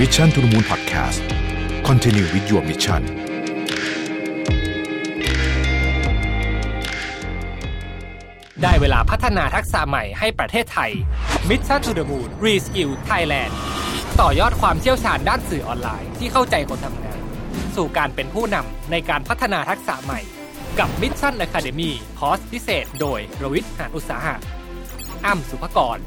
Mission to the Moon Podcast Continue with your mission ได้เวลาพัฒนาทักษะใหม่ให้ประเทศไทย Mission to the Moon Reskill Thailand ต่อยอดความเชี่ยวชาญด้านสื่อออนไลน์ที่เข้าใจคนทำงาน สู่การเป็นผู้นำในการพัฒนาทักษะใหม่ กับ Mission Academy คอร์สพิเศษ โดยรวิทย์หานอุตสาหะอ้ำสุภกร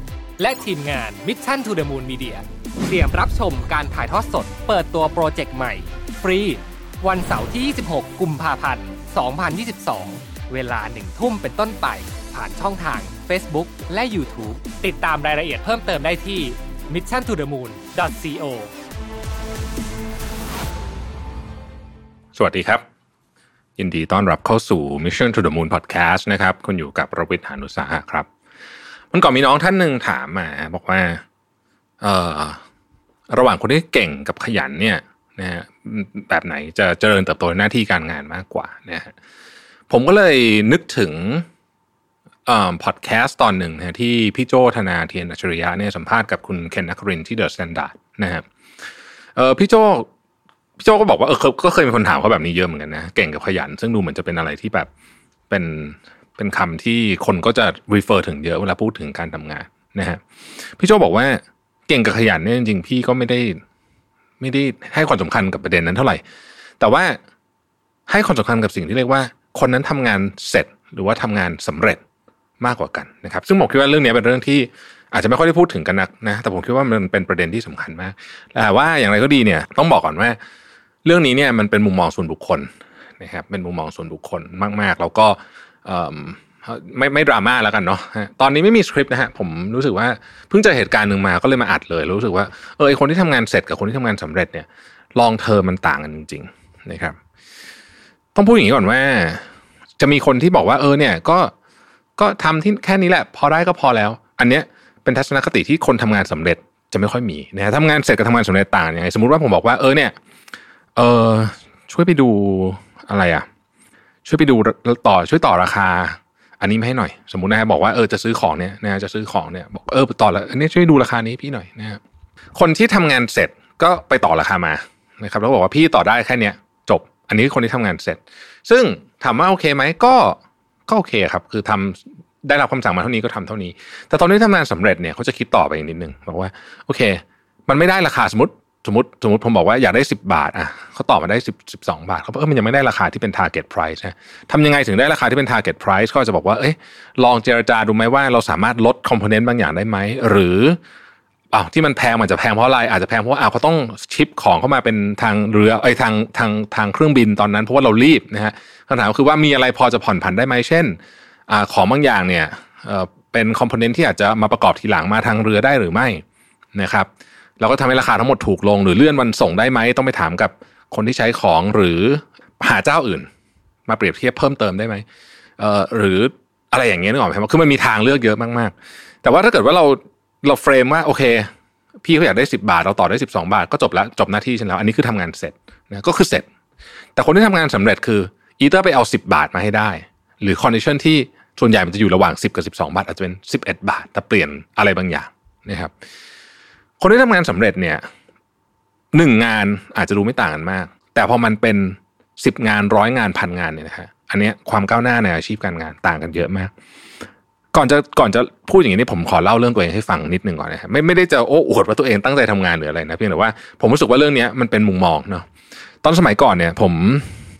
และทีมงาน Mission to the Moon Media เตรียมรับชมการถ่ายทอดสด เปิดตัวโปรเจกต์ใหม่ ฟรี วันเสาร์ที่ 26 กุมภาพันธ์ 2022 เวลาหนึ่งทุ่มเป็นต้นไป ผ่านช่องทาง Facebook และ YouTube ติดตามรายละเอียดเพิ่มเติมได้ที่ mission to the moon co สวัสดีครับ ยินดีต้อนรับเข้าสู่ Mission to the Moon Podcast นะครับ คุณอยู่กับประวิทย์หานุสาหะครับ วันก่อนมีน้องท่านหนึ่งถามมา บอกว่า เอ่อ ระหว่างคนที่เก่งกับขยันเนี่ยนะฮะแบบไหนจะเจริญเติบโตในหน้าที่การงานมากกว่านะฮะผมก็เลยนึกถึงเอ่อพอดแคสต์ตอนหนึ่งนะที่พี่โจธนาเธียรอัจฉริยะเนี่ยสัมภาษณ์กับคุณเคนนครินทร์ ที่ THE STANDARD นะฮะเออพี่โจพี่โจก็บอกว่าเออเขาก็เคยมีคนถามเขาแบบนี้เยอะเหมือนกันนะเก่งกับขยัน ซึ่งดูเหมือนจะเป็นอะไรที่แบบเป็นเป็นคำที่คนก็จะ refer ถึงเยอะเวลาพูดถึงการทำงานนะฮะพี่โจบอกว่า เก่งกับขยันเนี่ยจริงๆพี่ก็ไม่ได้ ไม่ได้ให้ความสำคัญกับประเด็นนั้นเท่าไหร่ แต่ว่าให้ความสำคัญกับสิ่งที่เรียกว่า คนนั้นทำงานเสร็จหรือว่าทำงานสำเร็จมากกว่ากันนะครับ ซึ่งผมคิดว่าเรื่องนี้เป็นเรื่องที่อาจจะไม่ค่อยได้พูดถึงกันนักนะ แต่ผมคิดว่ามันเป็นประเด็นที่สำคัญมากแต่ว่าอย่างไรก็ดีเนี่ยต้องบอกก่อนว่า เรื่องนี้เนี่ยมันเป็นมุมมองส่วนบุคคลนะครับเป็นมุมมองส่วนบุคคลมาก ๆ แล้วก็ ไม่ไม่ดราม่าแล้วกันเนาะตอนนี้ไม่มีสคริปต์นะฮะผมรู้สึกว่าเพิ่งเจอเหตุการณ์หนึ่งมาก็เลยมาอัดเลยรู้สึกว่าเออไอคนที่ทำงานเสร็จกับคนที่ทำงานสำเร็จเนี่ยลองเทอมมันต่างกันจริง ๆ นะครับ ต้องพูดอย่างนี้ก่อนว่า จะมีคนที่บอกว่าเออเนี่ย ก็ก็ทำที่แค่นี้แหละ พอได้ก็พอแล้ว อันเนี้ยเป็นทัศนคติที่คนทำงานสำเร็จจะไม่ค่อยมีนะฮะทำงานเสร็จกับทำงานสำเร็จต่างยังไงสมมติว่าผมบอกว่าเออเนี่ยเออช่วยไปดูอะไรอะ ช่วยไปดูต่อช่วยต่อราคา อันนี้ไม่ให้หน่อย สมมตินะฮะบอกว่าเออจะซื้อของเนี่ยนะจะซื้อของเนี่ยบอกเออต่อแล้วอันนี้ช่วยดูราคานี้พี่หน่อยนะฮะคนที่ทำงานเสร็จก็ไปต่อราคามานะครับแล้วบอกว่าพี่ต่อได้แค่เนี้ยจบ อันนี้คนที่ทำงานเสร็จ ซึ่งถามว่าโอเคไหมก็ก็โอเคครับ คือทำได้รับคำสั่งมาเท่านี้ก็ทำเท่านี้ แต่ตอนที่ทำงานสำเร็จเนี่ยเขาจะคิดต่อไปอีกนิดนึงบอกว่าโอเค มันไม่ได้ราคาสมมติ สมมติสมมติผมบอกว่าอยากได้ 10 บาทอะเขาตอบมาได้10 12 บาทเขาบอกเออมันยังไม่ได้ราคาที่เป็น target price นะทำยังไงถึงได้ราคาที่เป็น target price ก็จะบอกว่าเอ้ยลองเจรจาดูไหมว่าเราสามารถลด component บางอย่างได้ไหมหรืออ้าวที่มันแพงมันจะแพงเพราะอะไรอาจจะแพงเพราะว่าอ้าวเขาต้องชิปของเข้ามาเป็นทางเรือไอ้ทางทางทางเครื่องบินตอนนั้น เพราะว่าเรารีบนะฮะคำถามคือว่ามีอะไรพอจะผ่อนผันได้ไหมเช่นอ่าของบางอย่างเนี่ยเอ่อเป็นคอมโพเนนต์ที่อาจจะมาประกอบทีหลังมาทางเรือได้หรือไม่นะครับ เราก็ทำให้ราคาทั้งหมดถูกลง หรือเลื่อนวันส่งได้ไหมต้องไปถามกับคนที่ใช้ของหรือหาเจ้าอื่น มาเปรียบเทียบเพิ่มเติมได้ไหมเอ่อหรืออะไรอย่างเงี้ยนึกออกไหมครับคือมันมีทางเลือกเยอะมากๆ แต่ว่าถ้าเกิดว่าเราเราเฟรมว่าโอเค พี่เขาอยากได้สิบาท เราต่อได้สิบสองบาท ก็จบแล้วจบหน้าที่ฉันแล้วอันนี้คือทำงานเสร็จนะก็คือเสร็จ แต่คนที่ทำงานสำเร็จคือ either ไปเอาสิบบาทมาให้ได้ หรือ condition ที่ส่วนใหญ่มันจะอยู่ระหว่างสิบกับสิบสองบาท อาจจะเป็นสิบเอ็ดบาท แต่เปลี่ยนอะไรบางอย่างนะครับ คนที่ทำงานสำเร็จเนี่ยหนึ่งงานอาจจะดูไม่ต่างกันมาก แต่พอมันเป็นสิบงานร้อยงานพันงานเนี่ยนะฮะอันนี้ความก้าวหน้าในอาชีพการงานต่างกันเยอะมาก ก่อนจะก่อนจะพูดอย่างนี้ผมขอเล่าเรื่องตัวเองให้ฟังนิดหนึ่งก่อนนะฮะไม่ไม่ได้จะโอ้อวดว่าตัวเองตั้งใจทำงานหรืออะไรนะเพียงแต่ว่าผมรู้สึกว่าเรื่องนี้มันเป็นมุมมองเนาะตอนสมัยก่อนเนี่ย ผม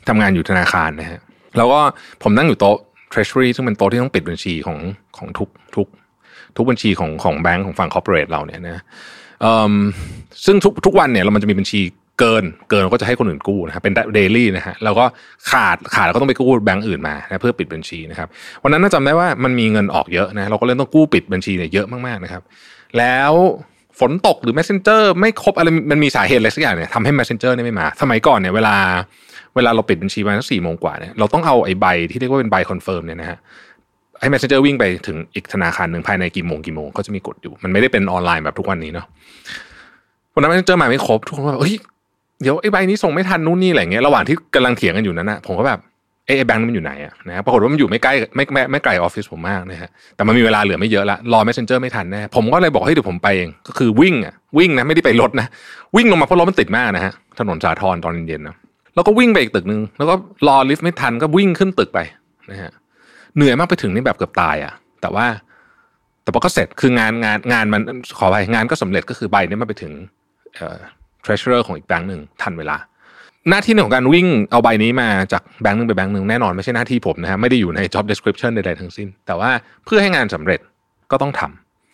ทำงานอยู่ธนาคารนะฮะแล้วก็ผมนั่งอยู่โต๊ะ treasury ซึ่งเป็นโต๊ะที่ต้องปิดบัญชีของของทุกทุกทุกบัญชีของของแบงก์ของฝั่ง corporate เราเนี่ยนะ ซึ่งทุกทุกวันเนี่ยเรามันจะมีบัญชีเกินเกินเราก็จะให้คนอื่นกู้นะครับเป็นเดลี่นะฮะแล้วก็ขาดขาดเราก็ต้องไปกู้แบงก์อื่นมานะเพื่อปิดบัญชีนะครับวันนั้นน่าจำได้ว่ามันมีเงินออกเยอะนะเราก็เลยต้องกู้ปิดบัญชีเนี่ยเยอะมากๆนะครับ แล้วฝนตกหรือ messenger ไม่ครบอะไรมันมีสาเหตุอะไรสักอย่างเนี่ยทำให้ messenger เนี่ยไม่มา สมัยก่อนเนี่ยเวลาเวลาเราปิดบัญชีมาสักสี่โมงกว่าเนี่ยเราต้องเอาไอ้ใบที่เรียกว่าเป็นใบ confirm เนี่ยนะฮะ ให้ messenger วิ่งไปถึงอีกธนาคารหนึ่งภายในกี่โมงกี่โมงก็จะมีกฎอยู่ มันไม่ได้เป็นออนไลน์แบบทุกวันนี้เนาะวันนั้น messenger มาไม่ครบทุกคนแบบเฮ้ยเดี๋ยวไอ้ใบนี้ส่งไม่ทันนู่นนี่อะไรเงี้ยระหว่างที่กำลังเถียงกันอยู่นั้นนะผมก็แบบเอ้แบงค์มันอยู่ไหนอะนะปรากฏว่ามันอยู่ไม่ใกล้ไม่ไม่ไม่ไกลออฟฟิศผมมากนะฮะแต่มันมีเวลาเหลือไม่เยอะละรอ messenger ไม่ทันแน่ผมก็เลยบอกให้เดี๋ยวผมไปเองก็คือวิ่งอะวิ่งนะไม่ได้ไปรถนะวิ่งลงมาเพราะรถมันติดมากนะฮะถนนสาทรตอนเย็นๆนะแล้วก็วิ่งไปอีกตึกนึงแล้วก็รอลิฟต์ไม่ทันก็วิ่งขึ้นตึกไปนะฮะ เหนื่อยมากไปถึงนี่แบบเกือบตายอะ แต่ว่า แต่พอก็เสร็จคืองานงานงานมันขอไปงานก็สำเร็จก็คือใบนี้มาไปถึงเอ่อ treasurer ของอีกแบงค์หนึ่งทันเวลา หน้าที่หนึ่งของการวิ่งเอาใบนี้มาจากแบงค์หนึ่งไปแบงค์หนึ่งแน่นอนไม่ใช่หน้าที่ผมนะฮะไม่ได้อยู่ใน job description ใดๆทั้งสิ้น แต่ว่าเพื่อให้งานสำเร็จก็ต้องท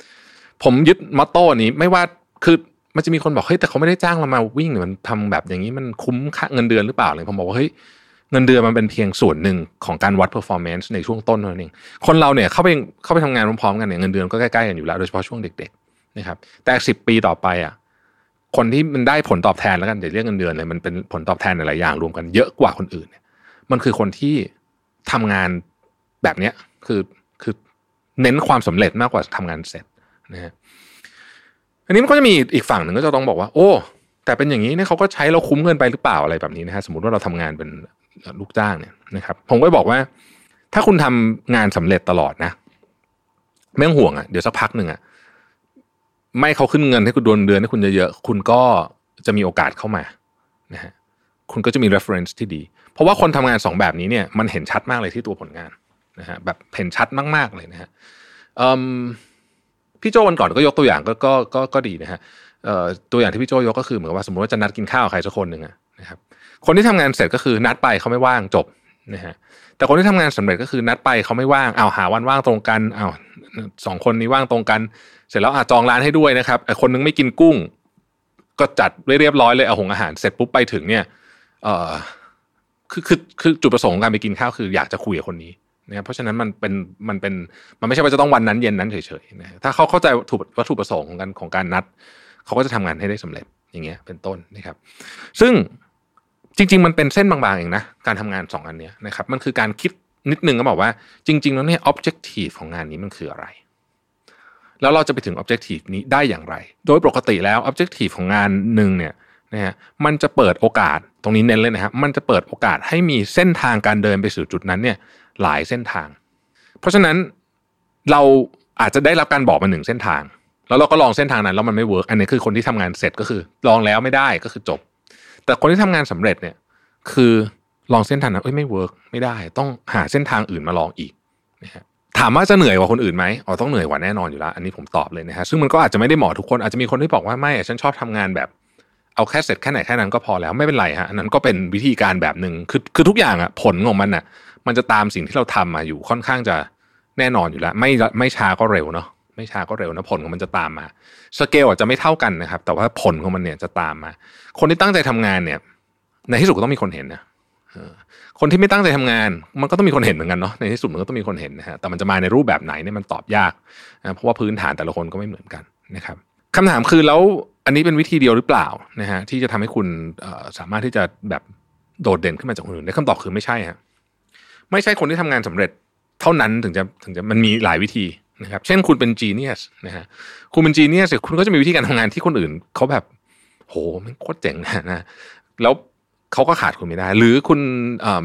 ำผมยึดมอตโต้นี้ไม่ว่าคือมันจะมีคนบอกเฮ้ยแต่เขาไม่ได้จ้างเรามาวิ่งมันทำแบบอย่างนี้มันคุ้มค่าเงินเดือนหรือเปล่าเลยผมบอกว่าเฮ้ย เงินเดือนมันเป็นเพียงส่วนหนึ่งของการวัด performance ในช่วงต้นเท่านั้นเองคนเราเนี่ยเข้าไปเข้าไปทำงานพร้อมๆกันเนี่ยเงินเดือนก็ใกล้ๆกันอยู่แล้วโดยเฉพาะช่วงเด็กๆนะครับแต่สิบปีต่อไปอะคนที่มันได้ผลตอบแทนแล้วกันเดี๋ยวเรียกเงินเดือนเลยมันเป็นผลตอบแทนหลายอย่างรวมกันเยอะกว่าคนอื่นเนี่ยมันคือคนที่ทำงานแบบเนี้ยคือคือเน้นความสำเร็จมากกว่าทำงานเสร็จนะฮะอันนี้มันก็จะมีอีกฝั่งหนึ่งก็จะต้องบอกว่า โอ้ แต่เป็นอย่างนี้เนี่ยเขาก็ใช้เราคุ้มเงินไปหรือเปล่าอะไรแบบนี้นะฮะสมมติว่าเราทำงานเป็น ลูกจ้างเนี่ยนะครับผมก็บอกว่า ถ้าคุณทำงานสำเร็จตลอดนะไม่ต้องห่วงอะเดี๋ยวสักพักหนึ่งอะไม่เขาขึ้นเงินให้คุณดือนเดือนให้คุณเยอะๆคุณก็จะมีโอกาสเข้ามานะฮะคุณก็จะมี reference ที่ดี เพราะว่าคนทำงานสองแบบนี้เนี่ยมันเห็นชัดมากเลยที่ตัวผลงานนะฮะแบบเห็นชัดมากๆเลยนะฮะพี่โจวันก่อนก็ยกตัวอย่างก็ก็ก็ก็ดีนะฮะตัวอย่างที่พี่โจยกก็คือเหมือนว่าสมมติว่าจะนัดกินข้าวใครสักคนหนึ่ง นะครับคนที่ทำงานเสร็จก็คือนัดไปเขาไม่ว่างจบนะฮะแต่คนที่ทำงานสำเร็จก็คือนัดไปเขาไม่ว่างเอาหาวันว่างตรงกันเอาสองคนนี้ว่างตรงกัน เสร็จแล้วอาจองร้านให้ด้วยนะครับคนนึงไม่กินกุ้ง ก็จัดเรียบร้อยเลยเอาหงอาหารเสร็จปุ๊บไปถึงเนี่ยเออคือคือคือจุดประสงค์ของการไปกินข้าวคืออยากจะคุยกับคนนี้นะเพราะฉะนั้นมันเป็นมันเป็นมันไม่ใช่ว่าจะต้องวันนั้นเย็นนั้นเฉยๆนะถ้าเขาเข้าใจถูกวัตถุประสงค์ของการของการนัด เขาก็จะทำงานให้ได้สำเร็จอย่างเงี้ยเป็นต้นนะครับ ซึ่ง จริง ๆ มันเป็นเส้นบางๆเองนะการทำงานสองอันเนี้ยนะครับมันคือการคิดนิดนึงก็บอกว่า จริง ๆ แล้วเนี่ย objective ของงานนี้มันคืออะไร แล้วเราจะไปถึง objective นี้ได้อย่างไร โดยปกติแล้ว objective ของงานหนึ่งเนี่ยนะฮะมันจะเปิดโอกาสตรงนี้เน้นเลยนะครับมันจะเปิดโอกาสให้มีเส้นทางการเดินไปสู่จุดนั้นเนี่ยหลายเส้นทาง เพราะฉะนั้นเราอาจจะได้รับการบอกมาหนึ่งเส้นทาง แล้วเราก็ลองเส้นทางนั้นแล้วมันไม่ work อันนี้คือคนที่ทำงานเสร็จก็คือ ลองแล้วไม่ได้ก็คือจบ แต่คนที่ทำงานสำเร็จเนี่ยคือลองเส้นทางนั้นเอ้ยไม่ work ไม่ได้ ต้องหาเส้นทางอื่นมาลองอีกนะฮะถามว่าจะเหนื่อยกว่าคนอื่นไหมอ๋อต้องเหนื่อยกว่าแน่นอนอยู่แล้ว อันนี้ผมตอบเลยนะฮะซึ่งมันก็อาจจะไม่ได้เหมาะทุกคนอาจจะมีคนที่บอกว่าไม่ฉันชอบทำงานแบบเอาแค่เสร็จแค่ไหนแค่นั้นก็พอแล้วไม่เป็นไรฮะอันนั้นก็เป็นวิธีการแบบหนึ่งคือคือทุกอย่างอะผลของมันอะมันจะตามสิ่งที่เราทำมาอยู่ค่อนข้างจะแน่นอนอยู่แล้ว ไม่ไม่ช้าก็เร็วเนาะ ไม่ช้าก็เร็วนะผลของมันจะตามมาสเกลอาจจะไม่เท่ากันนะครับ แต่ว่าผลของมันเนี่ยจะตามมา คนที่ตั้งใจทำงานเนี่ย ในที่สุดก็ต้องมีคนเห็นนะคนที่ไม่ตั้งใจทำงาน มันก็ต้องมีคนเห็นเหมือนกันเนาะในที่สุดมันก็ต้องมีคนเห็นนะฮะแต่มันจะมาในรูปแบบไหนเนี่ยมันตอบยากนะเพราะว่าพื้นฐานแต่ละคนก็ไม่เหมือนกันนะครับคำถามคือแล้วอันนี้เป็นวิธีเดียวหรือเปล่านะฮะที่จะทำให้คุณสามารถที่จะแบบโดดเด่นขึ้นมาจากคนอื่นได้คำตอบคือไม่ใช่ฮะไม่ใช่คนที่ทำงานสำเร็จเท่านั้นถึงจะถึงจะมันมีหลายวิธี นะครับ เช่นคุณเป็นจีเนียสนะฮะคุณเป็นจีเนียสคุณก็จะมีวิธีการทำงานที่คนอื่นเขาแบบโหมันโคตรเจ๋งนะนะแล้วเขาก็ขาดคุณไม่ได้ หรือคุณ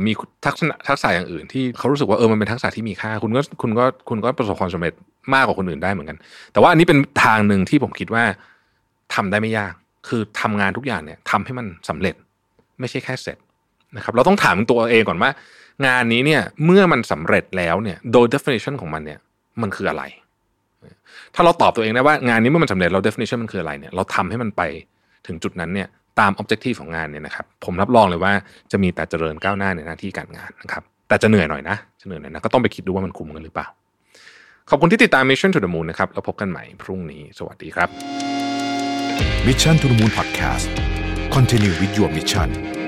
มีทักษะทักษะอย่างอื่น ที่เขารู้สึกว่าเออมันเป็นทักษะที่มีค่า คุณก็คุณก็คุณก็ประสบความสำเร็จมากกว่าคนอื่นได้เหมือนกัน แต่ว่าอันนี้เป็นทางหนึ่งที่ผมคิดว่าทำได้ไม่ยาก คือทำงานทุกอย่างเนี่ยทำให้มันสำเร็จ ไม่ใช่แค่เสร็จนะครับ เราต้องถามตัวเองก่อนว่า งานนี้เนี่ยเมื่อมันสำเร็จแล้วเนี่ยโดย definition ของมันเนี่ย มันคืออะไร ถ้าเราตอบตัวเองได้ว่างานนี้เมื่อมันสำเร็จเรา definition มันคืออะไรเนี่ยเราทำให้มันไปถึงจุดนั้นเนี่ยตาม objective ของงานเนี่ยนะครับ ผมรับรองเลยว่าจะมีแต่เจริญก้าวหน้าในหน้าที่การงานนะครับ แต่จะเหนื่อยหน่อยนะจะเหนื่อยหน่อยนะก็ต้องไปคิดดูว่ามันคุ้มกันหรือเปล่า ขอบคุณที่ติดตาม Mission to the Moon นะครับแล้วพบกันใหม่พรุ่งนี้ สวัสดีครับ Mission to the Moon Podcast Continue with your mission